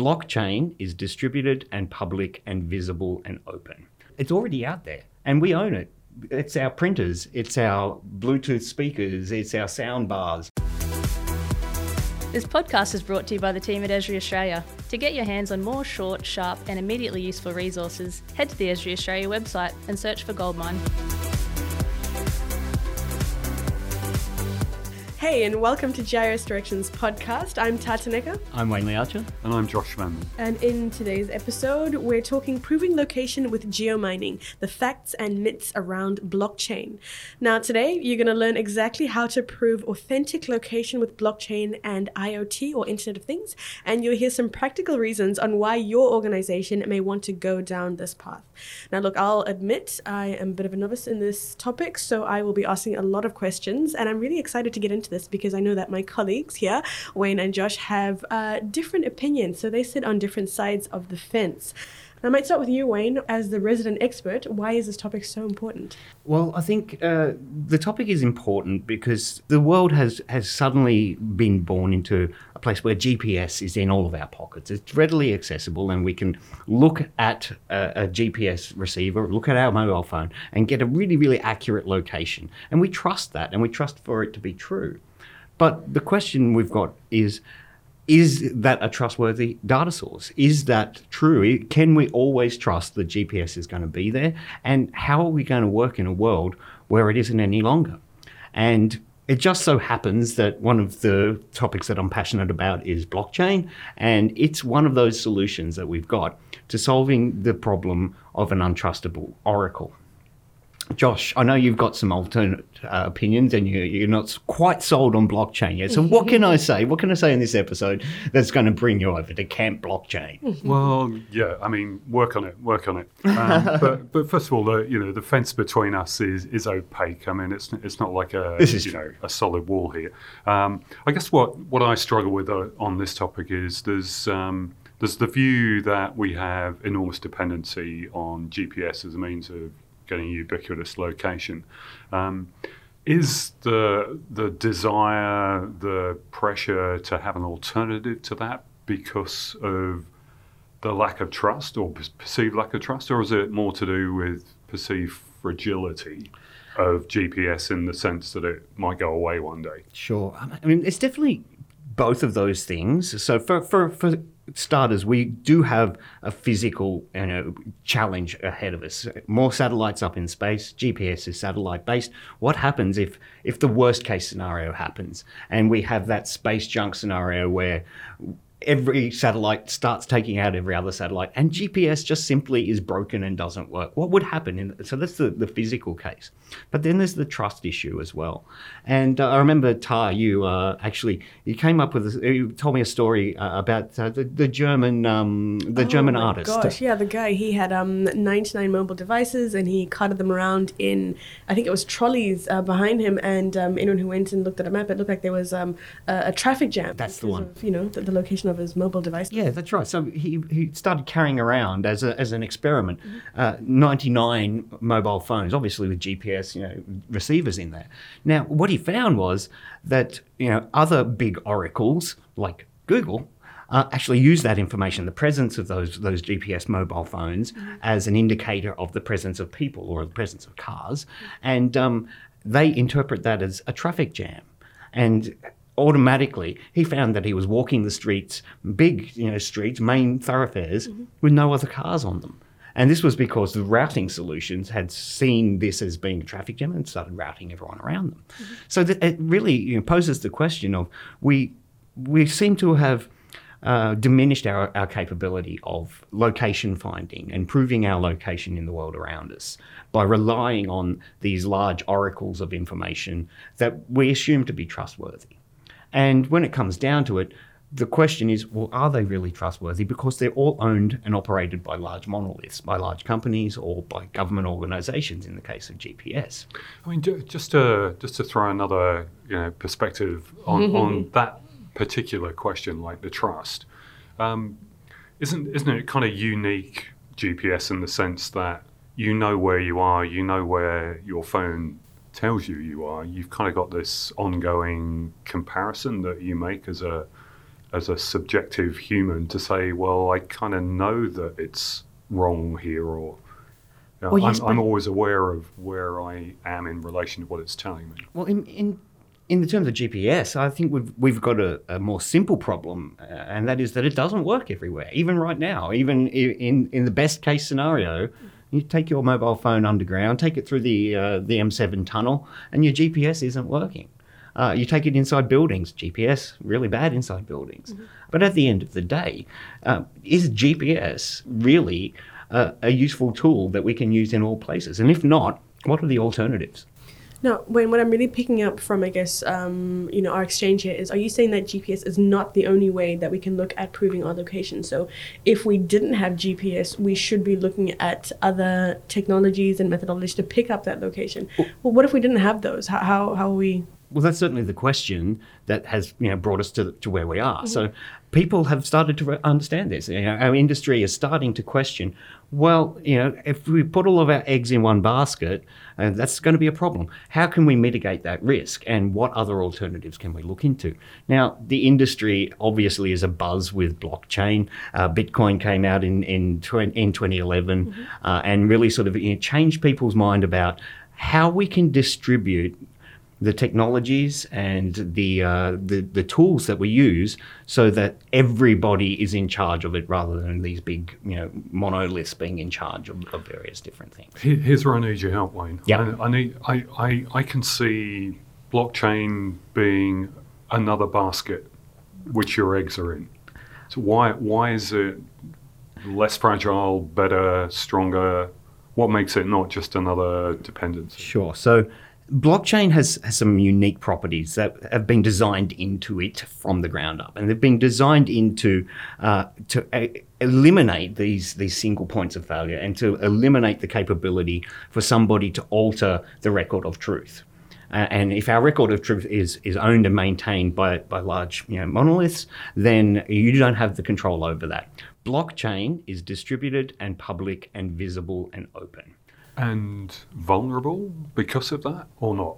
blockchain is distributed and public and visible and open. It's already out there and we own it. It's our printers, it's our Bluetooth speakers, it's our sound bars. This podcast is brought to you by the team at Esri Australia. To get your hands on more short, sharp, and immediately useful resources, head to the Esri Australia website and search for Goldmine. Hey, and welcome to GIS Directions podcast. I'm Tataneka. I'm Wayne Lee Archer. And I'm Josh Van. And in today's episode, we're talking proving location with geomining, the facts and myths around blockchain. Now, today, you're going to learn exactly how to prove authentic location with blockchain and IoT or Internet of Things. And you'll hear some practical reasons on why your organization may want to go down this path. Now, look, I'll admit I am a bit of a novice in this topic, so I will be asking a lot of questions, and I'm really excited to get into this because I know that my colleagues here, Wayne and Josh, have uh, different opinions. So they sit on different sides of the fence. I might start with you, Wayne, as the resident expert. Why is this topic so important? Well, I think uh, the topic is important because the world has, has suddenly been born into a place where GPS is in all of our pockets. It's readily accessible, and we can look at a, a GPS receiver, look at our mobile phone, and get a really, really accurate location. And we trust that, and we trust for it to be true. But the question we've got is is that a trustworthy data source? Is that true? Can we always trust that GPS is going to be there? And how are we going to work in a world where it isn't any longer? And it just so happens that one of the topics that I'm passionate about is blockchain, and it's one of those solutions that we've got to solving the problem of an untrustable oracle. Josh, I know you've got some alternate uh, opinions and you, are not quite sold on blockchain yet. So, what can I say? What can I say in this episode that's going to bring you over to Camp Blockchain? Well, yeah, I mean, work on it, work on it. Um, but, but first of all, the you know the fence between us is, is opaque. I mean, it's it's not like a this is you know a solid wall here. Um, I guess what what I struggle with uh, on this topic is there's um, there's the view that we have enormous dependency on GPS as a means of getting ubiquitous location. Um, is the the desire, the pressure to have an alternative to that because of the lack of trust or perceived lack of trust, or is it more to do with perceived fragility of GPS in the sense that it might go away one day? Sure. I mean, it's definitely both of those things. So for, for, for starters, we do have a physical you know, challenge ahead of us. More satellites up in space. GPS is satellite based. What happens if if the worst case scenario happens and we have that space junk scenario where every satellite starts taking out every other satellite and GPS just simply is broken and doesn't work. What would happen? In, so that's the, the physical case. But then there's the trust issue as well. And uh, I remember, Tar, you uh, actually, you came up with, a, you told me a story uh, about uh, the, the German, um, the oh German artist. gosh, yeah, the guy, he had um, 99 mobile devices and he carted them around in, I think it was trolleys uh, behind him. And um, anyone who went and looked at a map, it looked like there was um, a, a, traffic jam. That's the one. Of, you know, the, the location of his mobile device. Yeah, that's right. So he, he started carrying around as, a, as an experiment uh, 99 mobile phones, obviously with GPS, you know, receivers in there. Now, what he found was that you know other big oracles like Google uh, actually use that information, the presence of those those GPS mobile phones, mm-hmm. as an indicator of the presence of people or the presence of cars, and um, they interpret that as a traffic jam. And automatically he found that he was walking the streets, big you know streets, main thoroughfares, mm-hmm. with no other cars on them. And this was because the routing solutions had seen this as being a traffic jam and started routing everyone around them. Mm-hmm. So that it really you know, poses the question of we we seem to have uh, diminished our, our capability of location finding and proving our location in the world around us by relying on these large oracles of information that we assume to be trustworthy. And when it comes down to it, the question is, well, are they really trustworthy? Because they're all owned and operated by large monoliths, by large companies, or by government organisations. In the case of GPS, I mean, just to just to throw another you know perspective on on that particular question, like the trust, um, isn't isn't it kind of unique GPS in the sense that you know where you are, you know where your phone tells you you are. You've kind of got this ongoing comparison that you make as a as a subjective human to say, well, I kind of know that it's wrong here, or you know, Well, I'm, I'm always aware of where I am in relation to what it's telling me. Well, in, in in the terms of GPS, I think we've we've got a, a more simple problem, uh, and that is that it doesn't work everywhere. Even right now, even in in the best case scenario, you take your mobile phone underground, take it through the uh, the M7 tunnel, and your GPS isn't working. Uh, you take it inside buildings, GPS really bad inside buildings. But at the end of the day, uh, is GPS really a useful tool that we can use in all places? And if not, what are the alternatives? Now, when what I'm really picking up from, I guess, um, you know, our exchange here is, are you saying that GPS is not the only way that we can look at proving our location? So, if we didn't have GPS, we should be looking at other technologies and methodologies to pick up that location. Well, what if we didn't have those? How how, how are we? Well, that's certainly the question that has you know brought us to to where we are. So people have started to understand this. You know, our industry is starting to question. Well, you know, if we put all of our eggs in one basket, uh, that's going to be a problem. How can we mitigate that risk, and what other alternatives can we look into? Now, the industry obviously is a buzz with blockchain. Uh, Bitcoin came out in in, twen- in 2011 uh, and really sort of you know, changed people's mind about how we can distribute the technologies and the, uh, the the tools that we use so that everybody is in charge of it rather than these big you know monoliths being in charge of, of various different things. Here's where I need your help, Wayne. Yeah. I, I need. I, I, I can see blockchain being another basket which your eggs are in. So why why is it less fragile, better, stronger? What makes it not just another dependency? Sure. So blockchain has, has some unique properties that have been designed into it from the ground up, and they've been designed into uh, to uh, eliminate these these single points of failure and to eliminate the capability for somebody to alter the record of truth. Uh, and if our record of truth is is owned and maintained by by large you know, monoliths, then you don't have the control over that. Blockchain is distributed and public and visible and open. And vulnerable because of that, or not?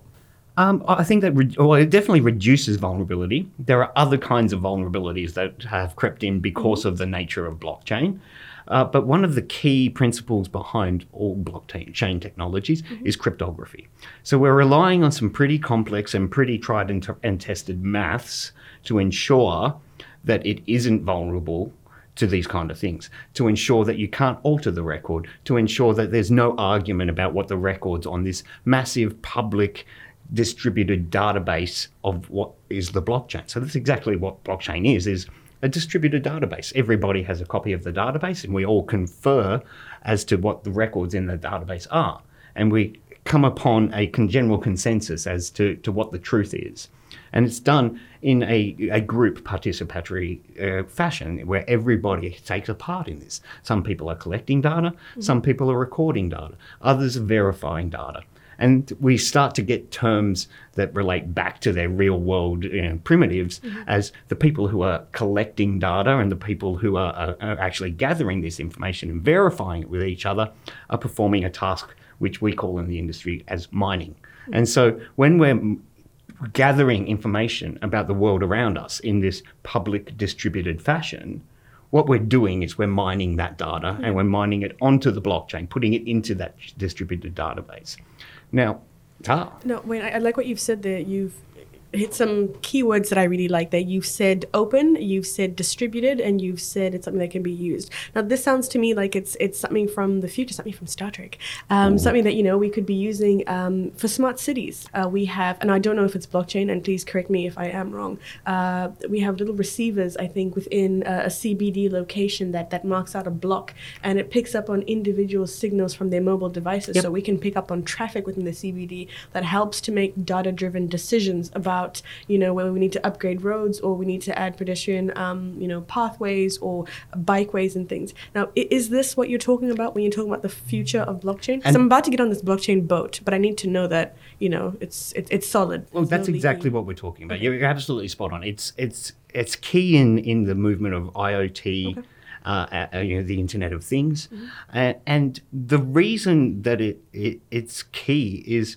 Um, I think that re- well, it definitely reduces vulnerability. There are other kinds of vulnerabilities that have crept in because of the nature of blockchain. Uh, but one of the key principles behind all blockchain chain technologies is cryptography. So we're relying on some pretty complex and pretty tried and, t- and tested maths to ensure that it isn't vulnerable to these kind of things, to ensure that you can't alter the record, to ensure that there's no argument about what the records on this massive public distributed database of what is the blockchain. So that's exactly what blockchain is, is a distributed database. Everybody has a copy of the database and we all confer as to what the records in the database are. And we come upon a con- general consensus as to, to what the truth is. And it's done in a, a group participatory uh, fashion where everybody takes a part in this. Some people are collecting data, some people are recording data, others are verifying data. And we start to get terms that relate back to their real world you know, primitives as the people who are collecting data and the people who are, are, are actually gathering this information and verifying it with each other are performing a task which we call in the industry as mining. And so when we're gathering information about the world around us in this public distributed fashion, what we're doing is we're mining that data and we're mining it onto the blockchain, putting it into that distributed database. Now, ah, No, wait. I, I like what you've said there. You've hit some keywords that I really like. That you've said open, you've said distributed, and you've said it's something that can be used. Now, this sounds to me like it's it's something from the future, something from Star Trek, um, something that you know we could be using um, for smart cities. Uh, we have, and I don't know if it's blockchain, and please correct me if I am wrong. Uh, we have little receivers, I think, within uh, a CBD location that that marks out a block, and it picks up on individual signals from their mobile devices, Yep. so we can pick up on traffic within the CBD that helps to make data-driven decisions about you know whether we need to upgrade roads or we need to add pedestrian um, you know pathways or bikeways and things. Now, is this what you're talking about when you're talking about the future of blockchain? 'Cause And- I'm about to get on this blockchain boat, but I need to know that you know it's it, it's solid. well, There's that's no exactly what we're talking about. You're, you're absolutely spot on. It's it's it's key in in the movement of IoT. Uh, uh, you know, the Internet of Things. Uh, and the reason that it, it it's key is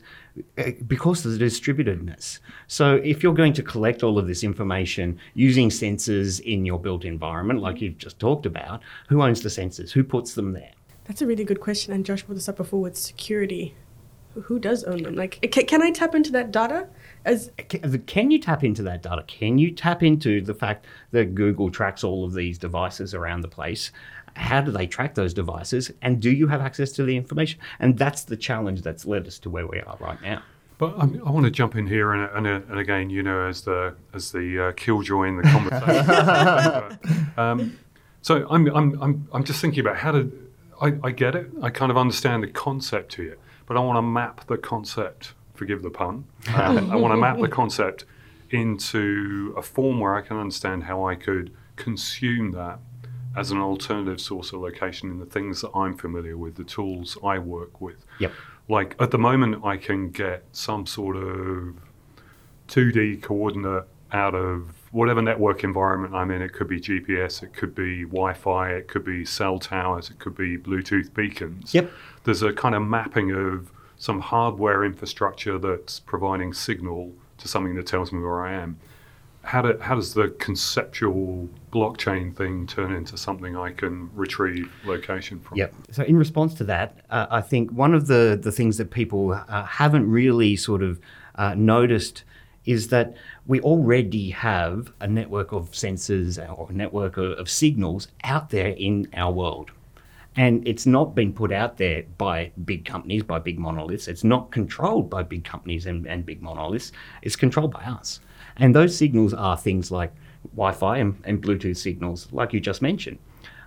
uh, because of the distributedness. So if you're going to collect all of this information using sensors in your built environment, like you've just talked about, who owns the sensors? Who puts them there? That's a really good question. And Josh brought this up before with security. Who- Who does own them? Like, can, can I tap into that data? As Can, can you tap into that data? Can you tap into the fact that Google tracks all of these devices around the place? How do they track those devices? And do you have access to the information? And that's the challenge that's led us to where we are right now. But I, I want to jump in here, and, and, and again, you know, as the as the uh, killjoy in the conversation. um, so I'm, I'm I'm I'm just thinking about how to. I, I get it. I kind of understand the concept here, but I want to map the concept. Forgive the pun. Um, I want to map the concept into a form where I can understand how I could consume that as an alternative source of location in the things that I'm familiar with, the tools I work with Yep. like at the moment I can get some sort of 2D coordinate out of whatever network environment I'm in. It could be GPS, it could be Wi-Fi, it could be cell towers, it could be Bluetooth beacons. Yep. There's a kind of mapping of some hardware infrastructure that's providing signal to something that tells me where I am. How, do, how does the conceptual blockchain thing turn into something I can retrieve location from? Yep. So in response to that, uh, I think one of the, the things that people uh, haven't really sort of uh, noticed is that we already have a network of sensors or a network of, of signals out there in our world. And it's not been put out there by big companies, by big monoliths. It's not controlled by big companies and, and big monoliths. It's controlled by us. And those signals are things like Wi Fi and, and Bluetooth signals, like you just mentioned.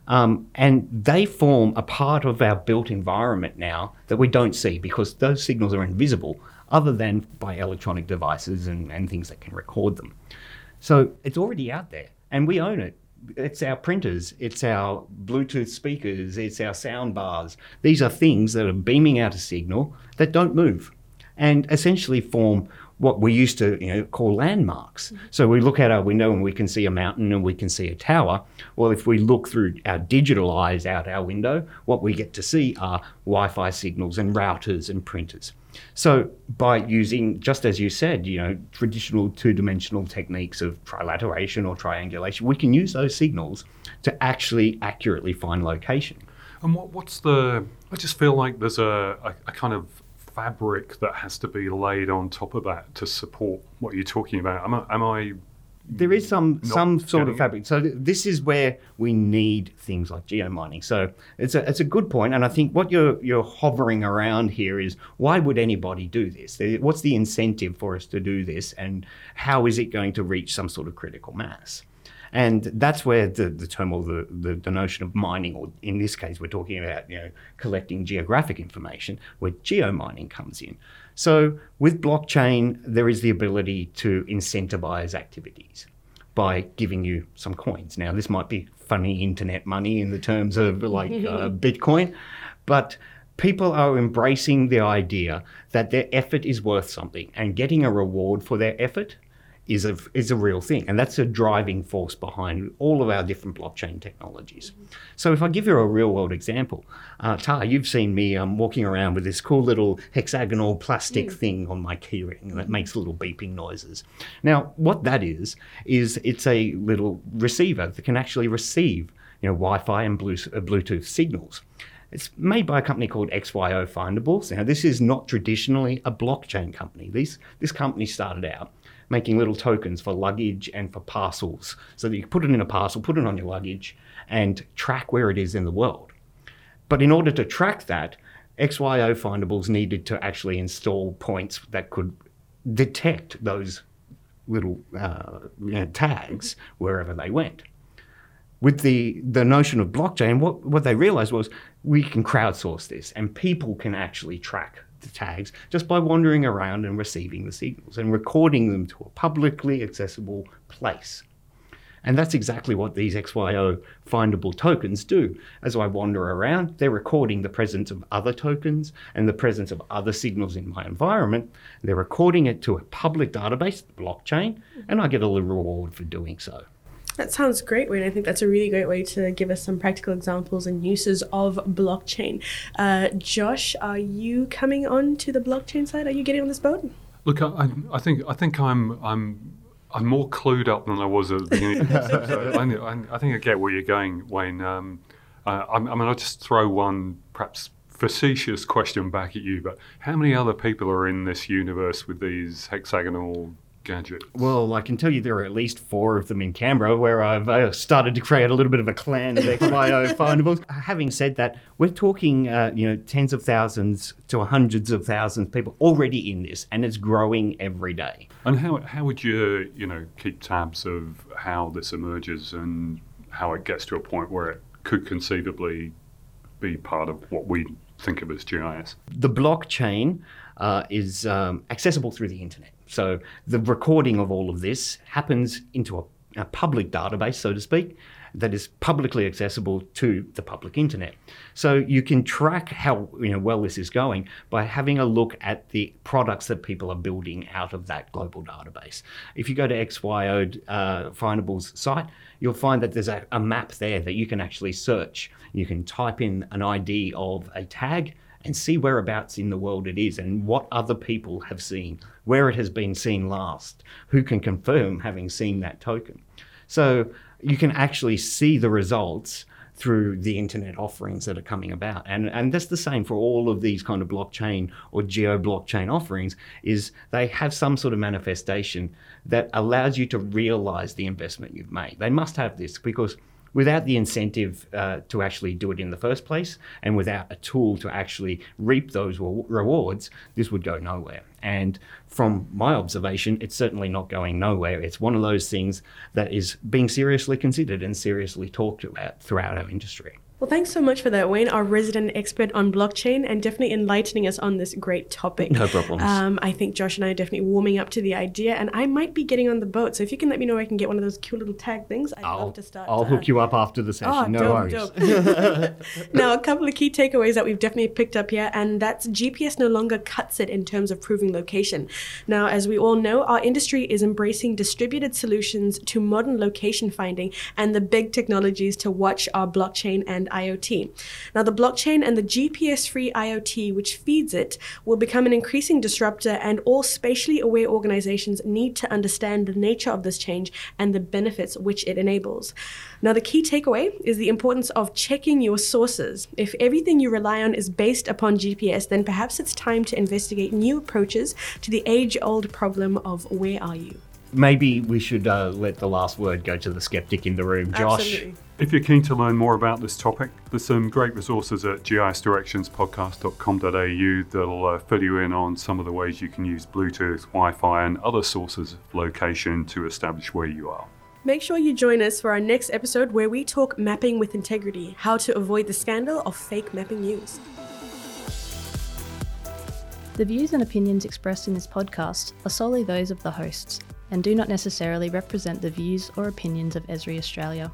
Um, and they form a part of our built environment now that we don't see because those signals are invisible other than by electronic devices and, and things that can record them. So it's already out there and we own it. It's our printers, it's our Bluetooth speakers, it's our sound bars. These are things that are beaming out a signal that don't move and essentially form what we used to you know, call landmarks. Mm-hmm. So we look out our window and we can see a mountain and we can see a tower. Well, if we look through our digital eyes out our window, what we get to see are Wi Fi signals and routers and printers. So by using, just as you said, you know, traditional two-dimensional techniques of trilateration or triangulation, we can use those signals to actually accurately find location. And what, what's the? I just feel like there's a, a, a kind of fabric that has to be laid on top of that to support what you're talking about. Am I? Am I There is some some sort of fabric. So th- this is where we need things like geomining. So it's a it's a good point. and I think what you're you're hovering around here is why would anybody do this? What's the incentive for us to do this, and how is it going to reach some sort of critical mass? And that's where the, the term or the, the, the notion of mining, or in this case, we're talking about you know collecting geographic information, where geomining comes in. So with blockchain, there is the ability to incentivize activities by giving you some coins. Now, this might be funny internet money in the terms of like uh, Bitcoin, but people are embracing the idea that their effort is worth something and getting a reward for their effort is a, is a real thing. And that's a driving force behind all of our different blockchain technologies. So if I give you a real world example, uh, Tar, you've seen me um, walking around with this cool little hexagonal plastic thing on my keyring that makes little beeping noises. Now, what that is, is it's a little receiver that can actually receive you know, Wi-Fi and uh, Bluetooth signals. It's made by a company called XYO Findables. Now, this is not traditionally a blockchain company. These, this company started out making little tokens for luggage and for parcels. So that you put it in a parcel, put it on your luggage, and track where it is in the world. But in order to track that, XYO Findables needed to actually install points that could detect those little uh, you know, tags wherever they went with the the notion of blockchain, what what they realized was we can crowdsource this, and people can actually track the tags just by wandering around and receiving the signals and recording them to a publicly accessible place. And that's exactly what these XYO findable tokens do. As I wander around, they're recording the presence of other tokens and the presence of other signals in my environment. They're recording it to a public database, the blockchain, and I get a little reward for doing so. That sounds great, Wayne. I think that's a really great way to give us some practical examples and uses of blockchain. Uh, Josh, are you coming on to the blockchain side? Are you getting on this boat? Look, I, I think I think I'm I'm I'm more clued up than I was at the beginning. so I, I, I think I get where you're going, Wayne. Um, uh, I, I mean, I'll just throw one perhaps facetious question back at you, but how many other people are in this universe with these hexagonal Well, I can tell you there are at least four of them in Canberra where I've uh, started to create a little bit of a clan of XYO findables. Having said that, we're talking, uh, you know, tens of thousands to hundreds of thousands of people already in this, and it's growing every day. And how, how would you, you know, keep tabs of how this emerges and how it gets to a point where it could conceivably be part of what we think of as GIS? The blockchain uh, is um, accessible through the internet. So the recording of all of this happens into a, a public database, so to speak, that is publicly accessible to the public internet. So you can track how you know well this is going by having a look at the products that people are building out of that global database. If you go to XYO uh, Findable's site, you'll find that there's a, a map there that you can actually search. You can type in an ID of a tag and see whereabouts in the world it is and what other people have seen, where it has been seen last, who can confirm having seen that token. So you can actually see the results through the internet offerings that are coming about. And, and that's the same for all of these kind of blockchain or geo blockchain offerings is they have some sort of manifestation that allows you to realize the investment you've made. They must have this because without the incentive uh, to actually do it in the first place and without a tool to actually reap those rewards, this would go nowhere. And from my observation, it's certainly not going nowhere. It's one of those things that is being seriously considered and seriously talked about throughout our industry. Well, thanks so much for that, Wayne, our resident expert on blockchain, and definitely enlightening us on this great topic. No problems. Um, I think Josh and I are definitely warming up to the idea, and I might be getting on the boat. So if you can let me know, I can get one of those cute little tag things. I'd I'll, love to start. I'll uh, hook you up after the session. Oh, no dope, worries. dope. now, a couple of key takeaways that we've definitely picked up here, and that's GPS no longer cuts it in terms of proving location. Now, as we all know, our industry is embracing distributed solutions to modern location finding and the big technologies to watch our blockchain and IoT. Now, the blockchain and the GPS free IoT, which feeds it, will become an increasing disruptor, and all spatially aware organizations need to understand the nature of this change and the benefits which it enables. Now, the key takeaway is the importance of checking your sources. If everything you rely on is based upon GPS, then perhaps it's time to investigate new approaches to the age old problem of where are you? Maybe we should uh, let the last word go to the skeptic in the room, Josh. Absolutely. If you're keen to learn more about this topic, there's some great resources at gisdirectionspodcast.com.au that'll uh, fill you in on some of the ways you can use Bluetooth, Wi Fi, and other sources of location to establish where you are. Make sure you join us for our next episode where we talk mapping with integrity, how to avoid the scandal of fake mapping news. The views and opinions expressed in this podcast are solely those of the hosts and do not necessarily represent the views or opinions of Esri Australia.